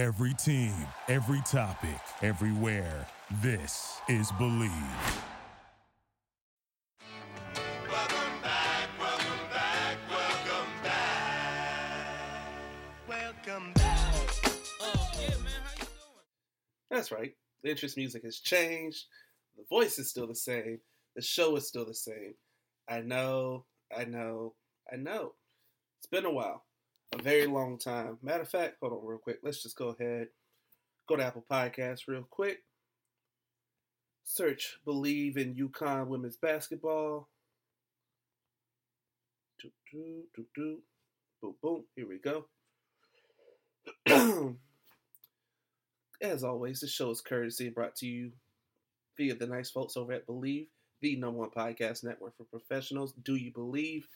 Every team, every topic, everywhere. This is Bleav. Welcome back, welcome back, welcome back. Welcome back. That's right. The interest music has changed. The voice is still the same. The show is still the same. I know, I know, I know. It's been a while. A very long time. Matter of fact, hold on real quick. Let's just go ahead. Go to Apple Podcasts real quick. Search Bleav in UConn Women's Basketball. Do, do, do, do. Boom, boom. Here we go. As always, the show is courtesy brought to you via the nice folks over at Bleav, the number one podcast network for professionals. Do you believe?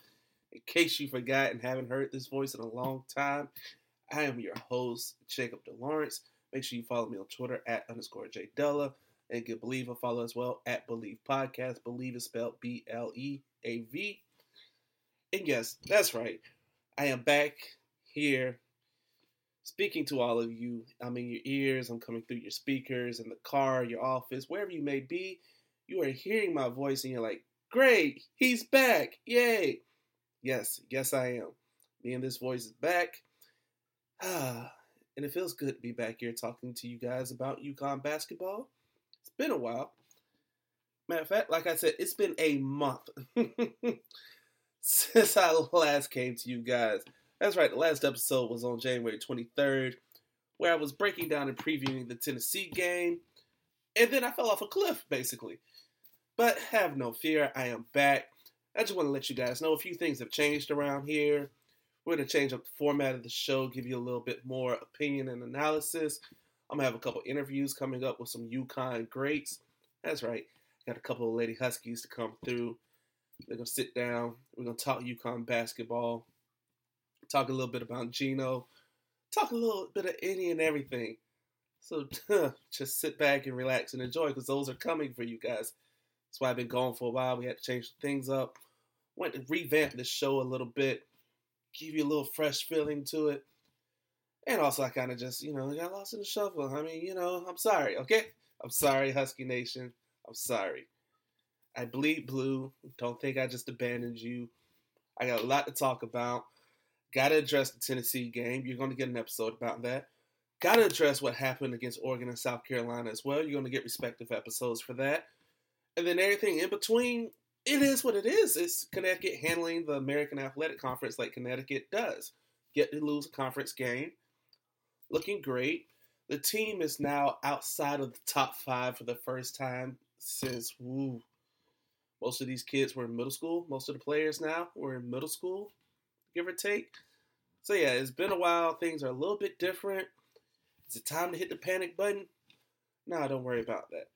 In case you forgot and haven't heard this voice in a long time, I am your host, Jacob DeLawrence. Make sure you follow me on Twitter at underscore J Della and give Bleav a follow as well at Bleav Podcast. Bleav is spelled B L E A V. And yes, that's right. I am back here speaking to all of you. I'm in your ears, I'm coming through your speakers, in the car, your office, wherever you may be. You are hearing my voice and you're like, great, he's back, yay. Yes, yes, I am. Me and this voice is back. And it feels good to be back here talking to you guys about UConn basketball. It's been a while. Matter of fact, like I said, it's been a month since I last came to you guys. That's right, the last episode was on January 23rd, where I was breaking down and previewing the Tennessee game, and then I fell off a cliff, basically. But have no fear, I am back. I just want to let you guys know a few things have changed around here. We're going to change up the format of the show, give you a little bit more opinion and analysis. I'm going to have a couple interviews coming up with some UConn greats. That's right, got a couple of Lady Huskies to come through. They're going to sit down. We're going to talk UConn basketball talk a little bit about Gino, talk a little bit of any and everything. So just sit back and relax and enjoy because those are coming for you guys. That's why I've been gone for a while. We had to change things up. Went to revamp the show a little bit, give you a little fresh feeling to it. And also, I kind of just, you know, got lost in the shuffle. I mean, you know, I'm sorry, okay? I'm sorry, Husky Nation. I'm sorry. I bleed blue. Don't think I just abandoned you. I got a lot to talk about. Got to address the Tennessee game. You're going to get an episode about that. Got to address what happened against Oregon and South Carolina as well. You're going to get respective episodes for that. And then everything in between, it is what it is. It's Connecticut handling the American Athletic Conference like Connecticut does. Get to lose a conference game. Looking great. The team is now outside of the top five for the first time since, woo, most of these kids were in middle school. Most of the players now were in middle school give or take. So yeah, it's been a while. Things are a little bit different. Is it time to hit the panic button? No, don't worry about that.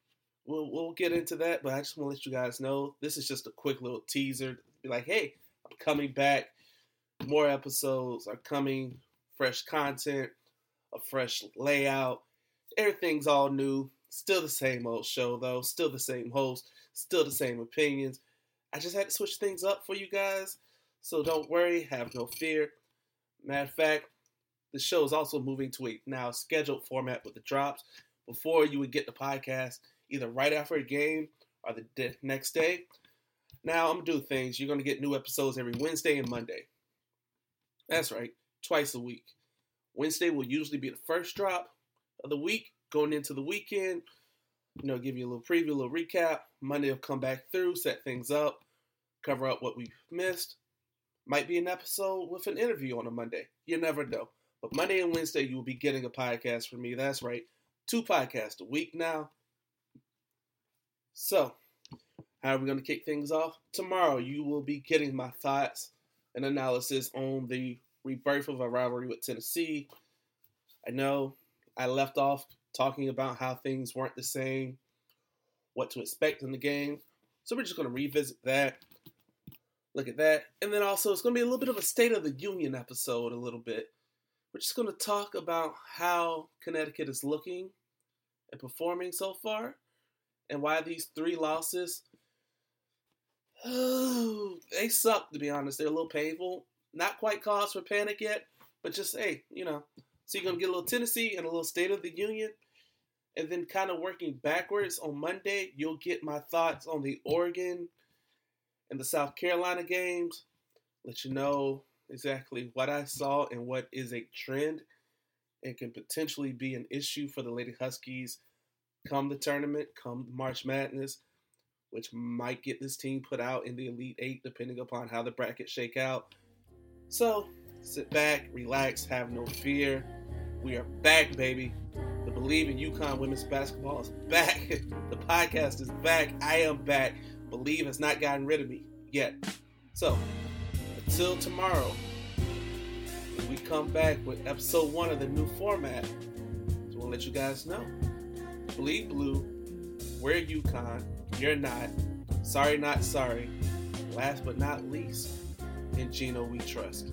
We'll we'll get into that, but I just want to let you guys know this is just a quick little teaser. Be like, hey, I'm coming back. More episodes are coming. Fresh content, a fresh layout. Everything's all new. Still the same old show though. Still the same host. Still the same opinions. I just had to switch things up for you guys. So don't worry, have no fear. Matter of fact, the show is also moving to a now scheduled format with the drops. Before you would get the podcast either right after a game or the next day. Now I'm gonna do things. You're gonna get new episodes every Wednesday and Monday. That's right, twice a week. Wednesday will usually be the first drop of the week, going into the weekend. You know, give you a little preview, a little recap. Monday will come back through, set things up, cover up what we've missed. Might be an episode with an interview on a Monday. You never know. But Monday and Wednesday, you will be getting a podcast from me. That's right. Two podcasts a week now. So, how are we going to kick things off? Tomorrow, you will be getting my thoughts and analysis on the rebirth of a rivalry with Tennessee. I know I left off talking about how things weren't the same, what to expect in the game. So, we're just going to revisit that look at that. And then also, it's going to be a little bit of a State of the Union episode, a little bit. We're just going to talk about how Connecticut is looking and performing so far, and why these three losses. Oh, they suck, to be honest. They're a little painful. Not quite cause for panic yet, but just, hey, you know, So you're gonna get a little Tennessee and a little State of the Union, and then kind of working backwards on Monday, you'll get my thoughts on the Oregon and the South Carolina games. Let you know exactly what I saw and what is a trend and can potentially be an issue for the Lady Huskies come the tournament, come March Madness, which might get this team put out in the Elite Eight depending upon how the brackets shake out. So sit back, relax, have no fear. We are back, baby. The Bleav in UConn women's basketball is back. the podcast is back. I am back. Bleav has not gotten rid of me yet. So until tomorrow, we come back with episode one of the new format. Just want to let you guys know. Bleed blue, we're UConn, you're not. Sorry, not sorry. Last but not least, in Gino we trust.